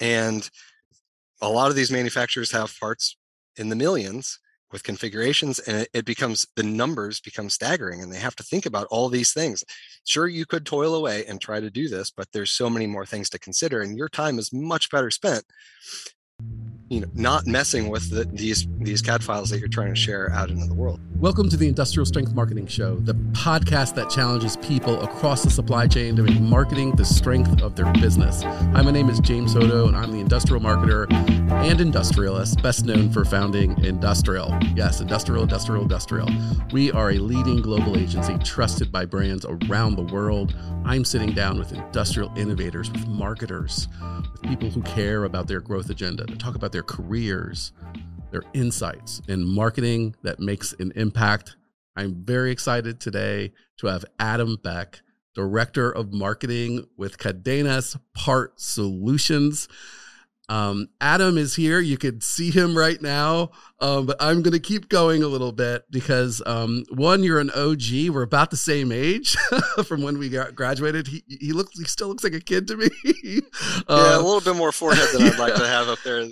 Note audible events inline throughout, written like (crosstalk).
And a lot of these manufacturers have parts in the millions with configurations and it, becomes the numbers become staggering and they have to think about all these things. Sure you could toil away and try to do this but there's so many more things to consider and your time is much better spent you know not messing with the, these these CAD files that you're trying to share out into the world. Welcome to the Industrial Strength Marketing Show, the podcast that challenges people across the supply chain to make marketing the strength of their business. Hi, my name is James Soto, and I'm the industrial marketer and industrialist, best known for founding Industrial. Yes, Industrial, Industrial, Industrial. We are a leading global agency trusted by brands around the world. I'm sitting down with industrial innovators, with marketers, with people who care about their growth agenda, to talk about their careers, their insights in marketing that makes an impact. I'm very excited today to have Adam Beck, Director of Marketing with Cadenas Part Solutions. Um, Adam is here. You could see him right now, um, but I'm going to keep going a little bit because um, one, you're an OG. We're about the same age (laughs) from when we got graduated. He he looks he still looks like a kid to me. uh, (laughs) yeah, a little bit more forehead than I'd like to (laughs) have up there.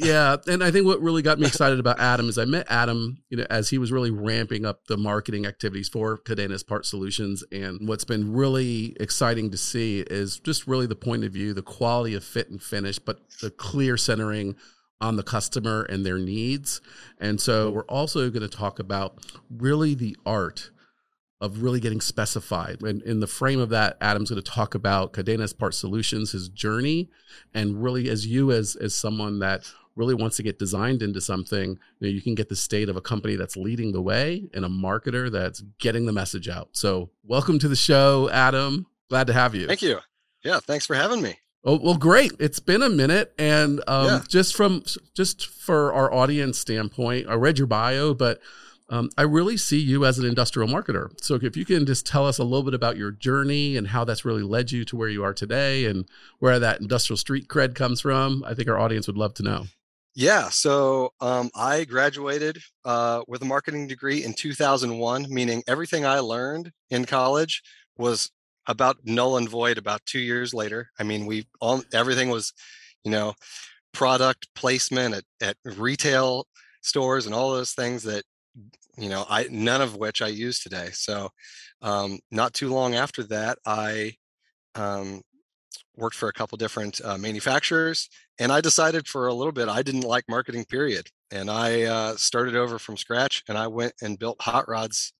Yeah, and I think what really got me excited about Adam is I met Adam, you know, as he was really ramping up the marketing activities for Cadenas Part Solutions, and what's been really exciting to see is just really the point of view, the quality of fit and finish, but the clear centering on the customer and their needs. And so mm-hmm. we're also going to talk about really the art of really getting specified. And in the frame of that, Adam's going to talk about Cadenas Part Solutions, his journey, and really as you as as someone that really wants to get designed into something, you, know, you can get the state of a company that's leading the way and a marketer that's getting the message out. So welcome to the show, Adam. Glad to have you. Thank you. Yeah, thanks for having me. Oh, well, great. It's been a minute. And um, yeah. just from, just for our audience standpoint, I read your bio, but um, I really see you as an industrial marketer. So if you can just tell us a little bit about your journey and how that's really led you to where you are today and where that industrial street cred comes from, I think our audience would love to know. Yeah, so um, I graduated uh, with a marketing degree in 2001, meaning everything I learned in college was about null and void about two years later. I mean, we all everything was, you know, product placement at, at retail stores and all those things that you know i none of which i use today so um, not too long after that i um, worked for a couple different uh, manufacturers and i decided for a little bit i didn't like marketing period and i uh, started over from scratch and i went and built hot rods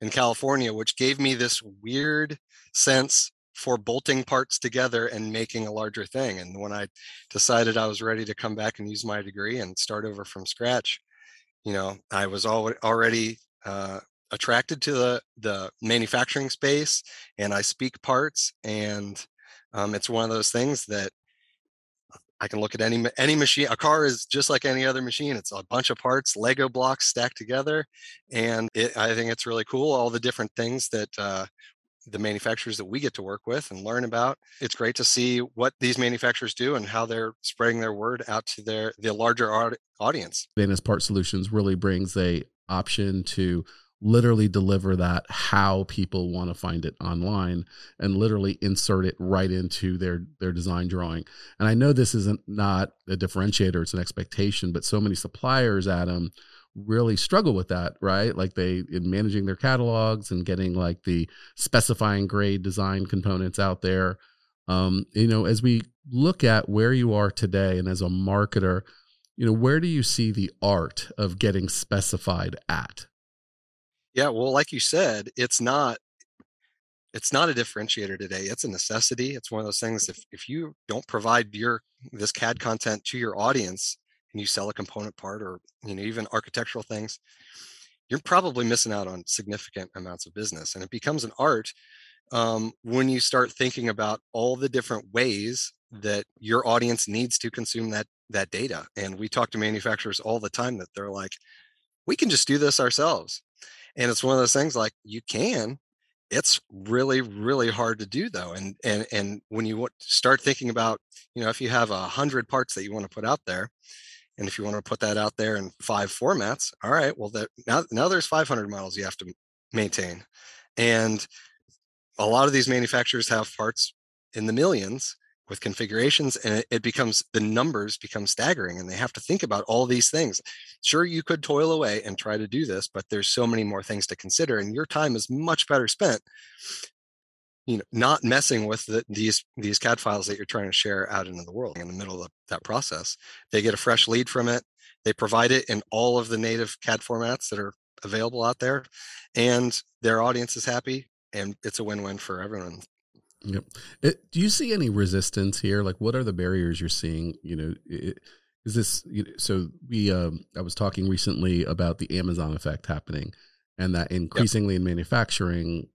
in california which gave me this weird sense for bolting parts together and making a larger thing. And when I decided I was ready to come back and use my degree and start over from scratch, you know, I was already uh, attracted to the the manufacturing space, and I speak parts, and um, it's one of those things that I can look at any any machine. A car is just like any other machine. It's a bunch of parts, Lego blocks stacked together, and it, I think it's really cool. All the different things that uh, the manufacturers that we get to work with and learn about. It's great to see what these manufacturers do and how they're spreading their word out to their the larger audience. Cadenas Part Solutions really brings a option to literally deliver that how people want to find it online and literally insert it right into their their design drawing and i know this isn't not a differentiator it's an expectation but so many suppliers adam really struggle with that, right? Like they in managing their catalogs and getting like the specifying grade design components out there. Um, you know, as we look at where you are today and as a marketer, you know, where do you see the art of getting specified at? Yeah, well, like you said, it's not it's not a differentiator today. It's a necessity. It's one of those things if if you don't provide your this CAD content to your audience, and you sell a component part or you know even architectural things you're probably missing out on significant amounts of business and it becomes an art um, when you start thinking about all the different ways that your audience needs to consume that that data and we talk to manufacturers all the time that they're like we can just do this ourselves and it's one of those things like you can it's really really hard to do though and and and when you start thinking about you know if you have a hundred parts that you want to put out there and if you want to put that out there in five formats, all right, well, that now, now there's 500 models you have to maintain. And a lot of these manufacturers have parts in the millions with configurations and it, becomes the numbers become staggering and they have to think about all these things. Sure you could toil away and try to do this but there's so many more things to consider and your time is much better spent you know not messing with the, these these cad files that you're trying to share out into the world in the middle of that process. They get a fresh lead from it. They provide it in all of the native cad formats that are available out there and their audience is happy and it's a win-win for everyone Yep. It, do you see any resistance here? Like, what are the barriers you're seeing? You know, it, is this you know, so? We um, I was talking recently about the Amazon effect happening, and that increasingly yep. in manufacturing,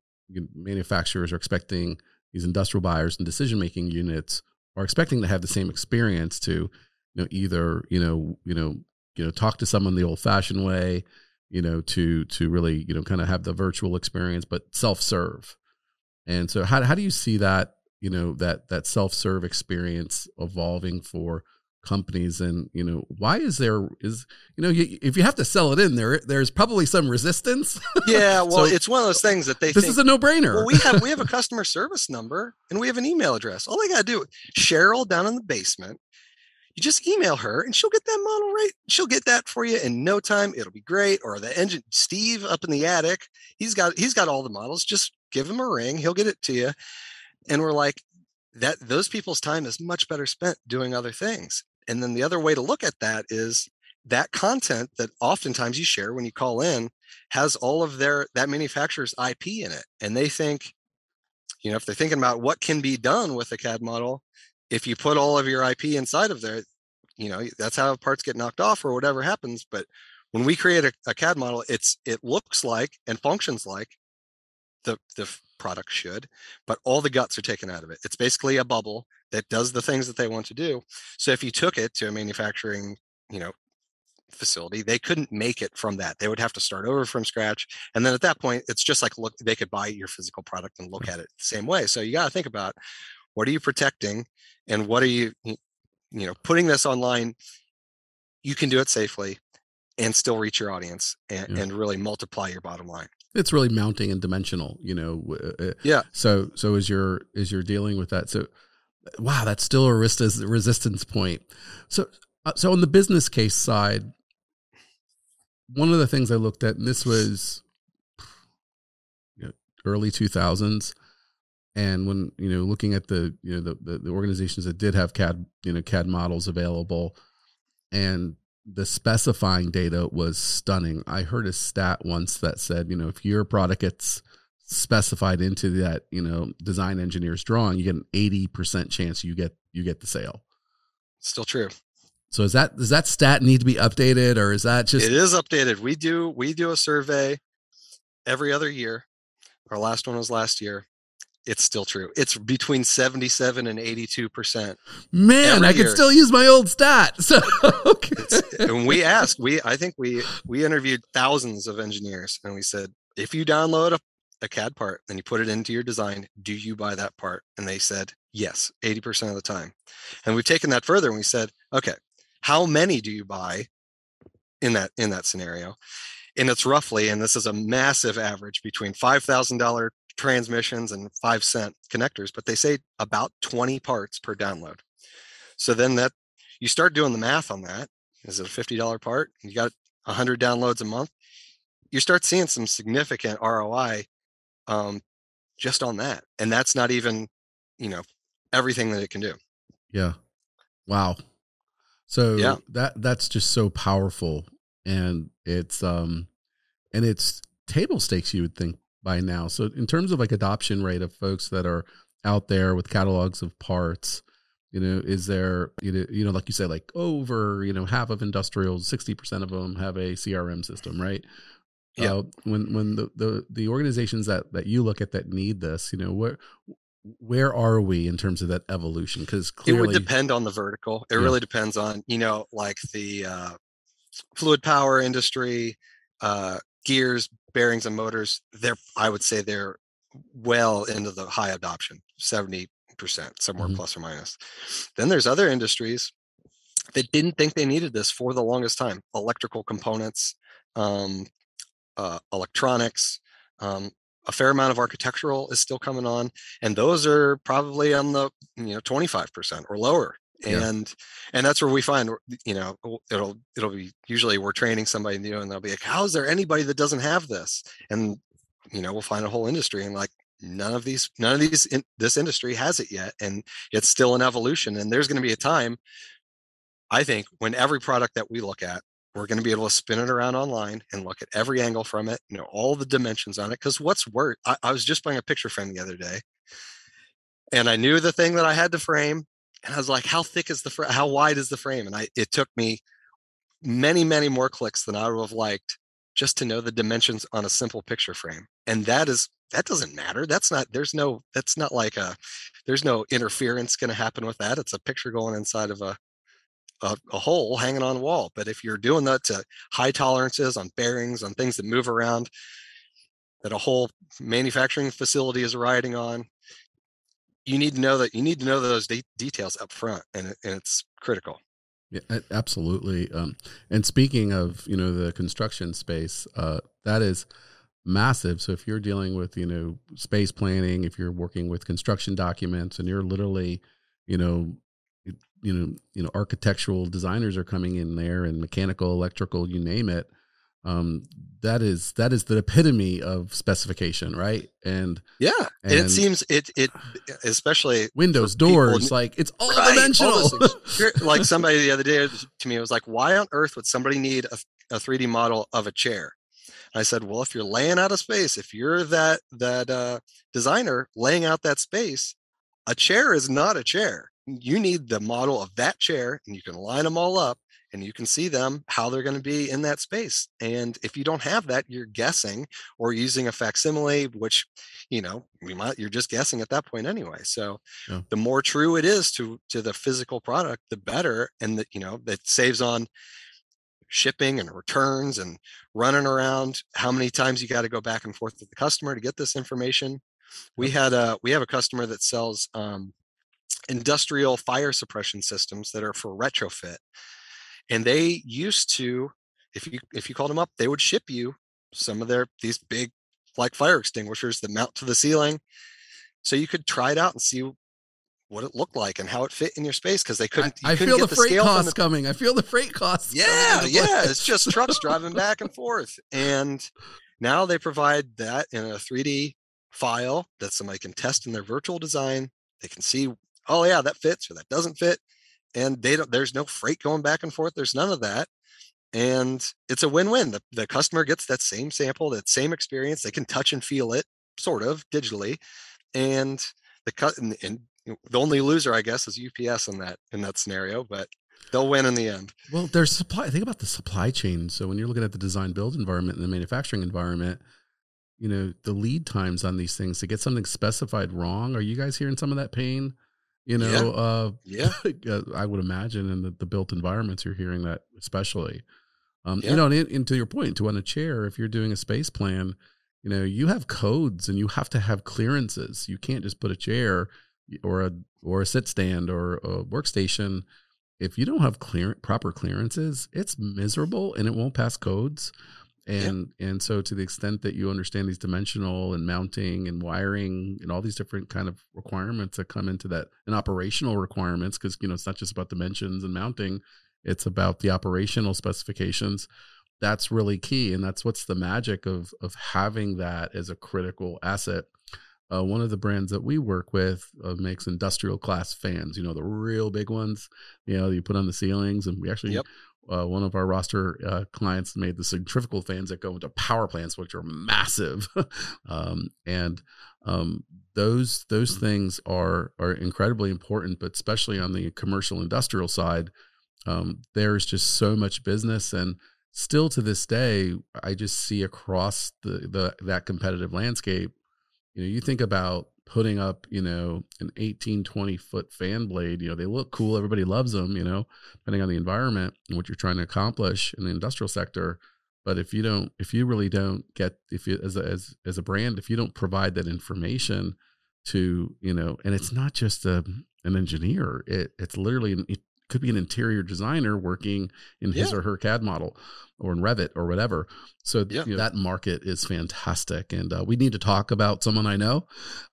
manufacturers are expecting these industrial buyers and decision making units are expecting to have the same experience to, you know, either you know you know you know talk to someone the old fashioned way, you know, to to really you know kind of have the virtual experience, but self serve and so how how do you see that, you know, that that self-serve experience evolving for companies? And you know why is there is you know you, if you have to sell it in there there's probably some resistance. Yeah (laughs) well so it's one of those things that they this think, is a no-brainer. Well we have we have a (laughs) customer service number and we have an email address. All they got to do cheryl down in the basement you just email her and she'll get that model right she'll get that for you in no time it'll be great or the engine steve up in the attic he's got he's got all the models just give him a ring he'll get it to you. And we're like that those people's time is much better spent doing other things. And then the other way to look at that is that content that oftentimes you share when you call in has all of their that manufacturer's ip in it. And they think you know if they're thinking about what can be done with a cad model if you put all of your ip inside of there you know that's how parts get knocked off or whatever happens but when we create a, a cad model it's it looks like and functions like the the product should, but all the guts are taken out of it. It's basically a bubble that does the things that they want to do. So if you took it to a manufacturing, you know, facility, they couldn't make it from that. They would have to start over from scratch. And then at that point, it's just like look, they could buy your physical product and look mm. at it the same way. So you got to think about what are you protecting and what are you, you know, putting this online. You can do it safely and still reach your audience and, yeah. and really multiply your bottom line it's really mounting and dimensional you know uh, uh, yeah so so as you're as you're dealing with that so wow that's still a resistance point so uh, so on the business case side one of the things i looked at and this was you know, early 2000s and when you know looking at the you know the, the, the organizations that did have cad you know cad models available and the specifying data was stunning. I heard a stat once that said, you know, if your product gets specified into that, you know, design engineer's drawing, you get an 80% chance you get you get the sale. Still true. So is that does that stat need to be updated or is that just It is updated. We do we do a survey every other year. Our last one was last year it's still true. It's between 77 and 82%. Man, I could still use my old stat. (laughs) So okay. and we asked, we I think we we interviewed thousands of engineers and we said, if you download a, a CAD part and you put it into your design, do you buy that part? And they said, yes, 80% of the time. And we've taken that further and we said, okay, how many do you buy in that in that scenario? And it's roughly, and this is a massive average between $5,000 transmissions and five cent connectors, but they say about 20 parts per download. So then that you start doing the math on that. Is it a $50 part? You got 100 downloads a month. You start seeing some significant ROI um, just on that. And that's not even, you know, everything that it can do. Yeah. Wow. So yeah. that that's just so powerful and it's um and it's table stakes you would think by now. So in terms of like adoption rate of folks that are out there with catalogs of parts, you know, is there you know, you know like you say like over, you know, half of industrials, 60% of them have a CRM system, right? Yeah. Uh, when when the, the the organizations that that you look at that need this, you know, where where are we in terms of that evolution? Because clearly... it would depend on the vertical. It yeah. really depends on you know like the uh, fluid power industry, uh, gears, bearings, and motors, they're I would say they're well into the high adoption, 70%, somewhere mm-hmm. plus or minus. Then there's other industries that didn't think they needed this for the longest time. Electrical components, um, uh, electronics, um, a fair amount of architectural is still coming on, and those are probably on the you know 25% or lower. Yeah. And and that's where we find you know it'll it'll be usually we're training somebody new and they'll be like, how is there anybody that doesn't have this? And you know we'll find a whole industry and like none of these none of these in this industry has it yet and it's still an evolution and there's going to be a time i think when every product that we look at we're going to be able to spin it around online and look at every angle from it you know all the dimensions on it because what's worth I, I was just buying a picture frame the other day and i knew the thing that i had to frame and i was like how thick is the frame how wide is the frame? And i it took me many many more clicks than i would have liked just to know the dimensions on a simple picture frame. And that is that doesn't matter. That's not there's no that's not like a there's no interference going to happen with that. It's a picture going inside of a, a a hole hanging on a wall. But if you're doing that to high tolerances on bearings on things that move around that a whole manufacturing facility is riding on you need to know that you need to know those de- details up front and, and it's critical Yeah, absolutely. Um, and speaking of, you know, the construction space, uh, that is massive. So if you're dealing with, you know, space planning, if you're working with construction documents and you're literally, you know, you know, you know, architectural designers are coming in there and mechanical, electrical, you name it. Um, that is that is the epitome of specification, right? And yeah and, it seems it it especially windows, doors, n- like it's all Right, all dimensional. (laughs) Here- like somebody the other day to me was like, why on earth would somebody need a, a 3D model of a chair? And I said, well, if you're laying out a space, if you're that that uh, designer laying out that space, a chair is not a chair. You need the model of that chair, and you can line them all up, and you can see them how they're going to be in that space. And if you don't have that, you're guessing or using a facsimile, which you know we might you're just guessing at that point anyway. So Yeah. the more true it is to to the physical product, the better, and that you know that saves on shipping and returns and running around how many times you got to go back and forth with the customer to get this information we had a we have a customer that sells um, industrial fire suppression systems that are for retrofit and they used to if you if you called them up they would ship you some of their these big like fire extinguishers that mount to the ceiling so you could try it out and see what it looked like and how it fit in your space because they couldn't you I couldn't feel get the freight costs the coming. I feel the freight costs. yeah, yeah. It's just (laughs) trucks driving back and forth. And now they provide that in a 3D file that somebody can test in their virtual design. They can see, oh yeah, that fits or that doesn't fit. And they don't there's no freight going back and forth. There's none of that. And it's a win-win. The, the customer gets that same sample, that same experience. They can touch and feel it, sort of digitally. And the cut and, and the only loser, I guess, is UPS in that in that scenario, but they'll win in the end. Well, there's supply. Think about the supply chain. So when you're looking at the design build environment and the manufacturing environment, you know the lead times on these things to get something specified wrong. Are you guys hearing some of that pain? You Yeah. know, uh, Yeah. (laughs) uh, I would imagine in the, the built environments, you're hearing that especially. Um, Yeah. You know, and, and to your point, to on a chair, if you're doing a space plan, you know, you have codes and you have to have clearances. You can't just put a chair or a or a sit stand or a workstation. If you don't have clear proper clearances, it's miserable and it won't pass codes. And and so to the extent that you understand these dimensional and mounting and wiring and all these different kind of requirements that come into that and operational requirements, because you know it's not just about dimensions and mounting, it's about the operational specifications. That's really key, and that's what's the magic of of having that as a critical asset. Uh, one of the brands that we work with uh, makes industrial class fans. You know the real big ones. You know you put on the ceilings, and we actually Yep. Uh, one of our roster uh, clients made the centrifugal fans that go into power plants, which are massive, (laughs) um, and um, those those things are are incredibly important. But especially on the commercial industrial side, um, there's just so much business, and still to this day, I just see across the, the that competitive landscape. You know, you think about putting up, you know, an 18, 20 foot fan blade, you know, they look cool. Everybody loves them, you know, depending on the environment and what you're trying to accomplish in the industrial sector. But if you don't, if you really don't get, if you, as a, as, as a brand, if you don't provide that information to, you know, and it's not just a, an engineer, it, it's literally an, could be an interior designer working in his yeah. or her CAD model or in Revit or whatever. So yeah. you know, that market is fantastic, and uh, we need to talk about someone I know,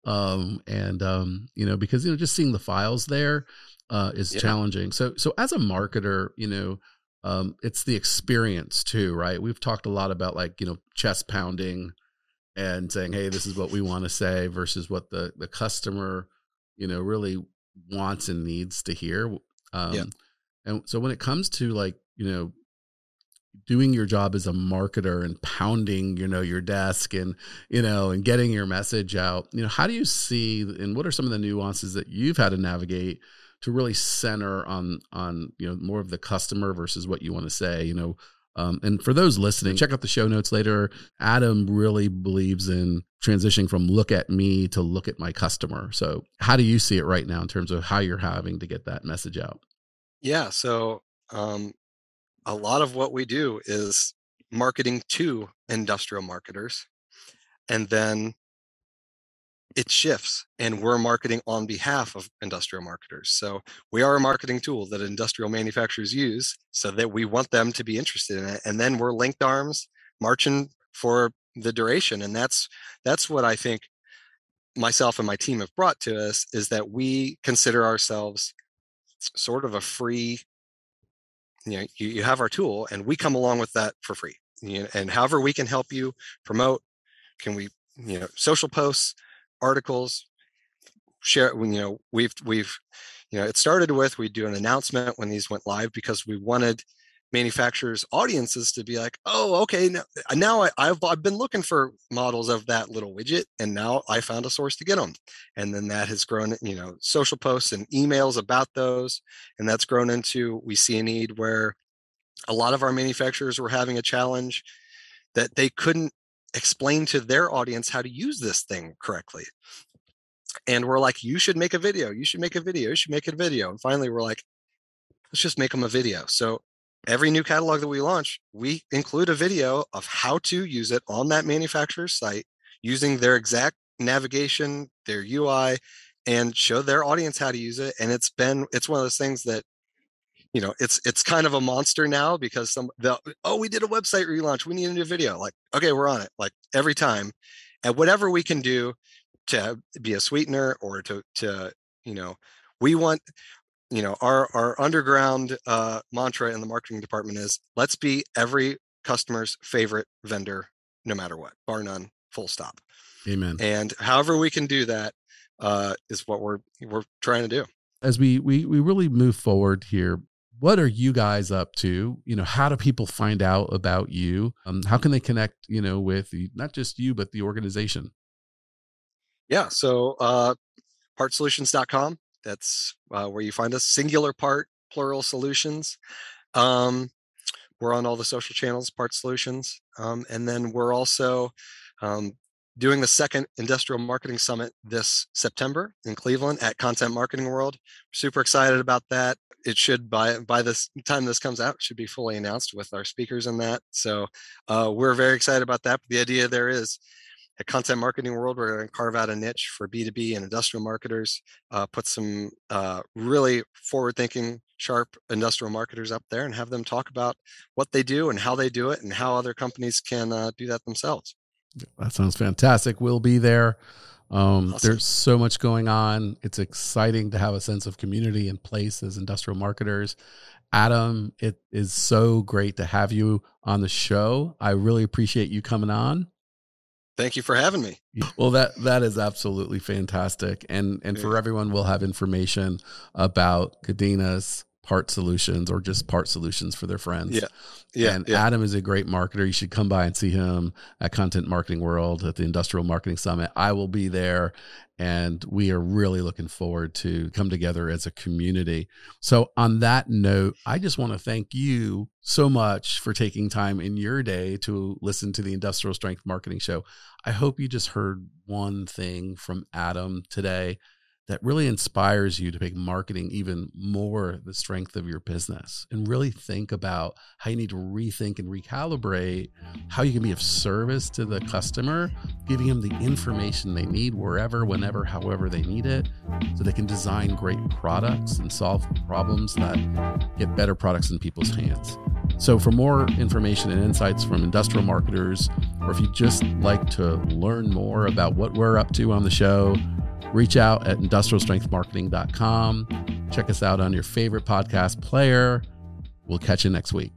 um, and um, you know because you know just seeing the files there uh, is yeah. challenging. So so as a marketer, you know. Um, it's the experience too, right? We've talked a lot about like you know chest pounding and saying, "Hey, this is what we want to say," versus what the the customer, you know, really wants and needs to hear. Um, yeah. And so when it comes to like you know doing your job as a marketer and pounding you know your desk and you know and getting your message out you know how do you see and what are some of the nuances that you've had to navigate to really center on on you know more of the customer versus what you want to say you know um, and for those listening check out the show notes later. Adam really believes in transitioning from look at me to look at my customer. So how do you see it right now in terms of how you're having to get that message out? Yeah so um, a lot of what we do is marketing to industrial marketers and then it shifts and we're marketing on behalf of industrial marketers. So we are a marketing tool that industrial manufacturers use so that we want them to be interested in it and then we're linked arms marching for the duration and that's that's what i think myself and my team have brought to us is that we consider ourselves sort of a free you know you, you have our tool and we come along with that for free. You know, and however we can help you promote can we you know social posts articles share you know we've we've you know it started with we do an announcement when these went live because we wanted manufacturers audiences to be like oh okay now, uh, now I, have I've been looking for models of that little widget and now i found a source to get them and then that has grown you know social posts and emails about those and that's grown into we see a need where a lot of our manufacturers were having a challenge that they couldn't explain to their audience how to use this thing correctly. And we're like you should make a video you should make a video you should make a video. And finally we're like let's just make them a video. So every new catalog that we launch, we include a video of how to use it on that manufacturer's site using their exact navigation, their UI, and show their audience how to use it. And it's been it's one of those things that you know it's it's kind of a monster now because some the oh we did a website relaunch. We need a new video. Like okay we're on it. Like every time. And whatever we can do to be a sweetener or to to you know we want you know our our underground uh, mantra in the marketing department is let's be every customer's favorite vendor no matter what bar none full stop. Amen. And however we can do that uh, is what we're we're trying to do. As we we we really move forward here what are you guys up to you know how do people find out about you um, how can they connect you know with not just you but the organization yeah so uh partsolutions.com that's uh, where you find us. Singular part, plural solutions. Um, we're on all the social channels, Part Solutions. Um, and then we're also um, doing the second Industrial Marketing Summit this September in Cleveland at Content Marketing World. Super excited about that. It should by by this time this comes out should be fully announced with our speakers in that. So uh, we're very excited about that. The idea there is at Content Marketing World, we're going to carve out a niche for B2B and industrial marketers, uh, put some uh, really forward thinking, sharp industrial marketers up there and have them talk about what they do and how they do it and how other companies can uh, do that themselves. That sounds fantastic. We'll be there. Um, awesome. There's so much going on. It's exciting to have a sense of community and place as industrial marketers. Adam, it is so great to have you on the show. I really appreciate you coming on. Thank you for having me. Well, that that is absolutely fantastic, and and yeah. for everyone, we'll have information about Cadenas part solutions or just part solutions for their friends. Yeah. Yeah. And yeah. Adam is a great marketer. You should come by and see him at Content Marketing World at the Industrial Marketing Summit. I will be there and we are really looking forward to come together as a community. So on that note, I just want to thank you so much for taking time in your day to listen to the Industrial Strength Marketing Show. I hope you just heard one thing from Adam today that really inspires you to make marketing even more the strength of your business and really think about how you need to rethink and recalibrate how you can be of service to the customer, giving them the information they need wherever, whenever, however they need it, so they can design great products and solve problems that get better products in people's hands. So, for more information and insights from industrial marketers, or if you'd just like to learn more about what we're up to on the show, reach out at industrialstrengthmarketing.com. Check us out on your favorite podcast player. We'll catch you next week.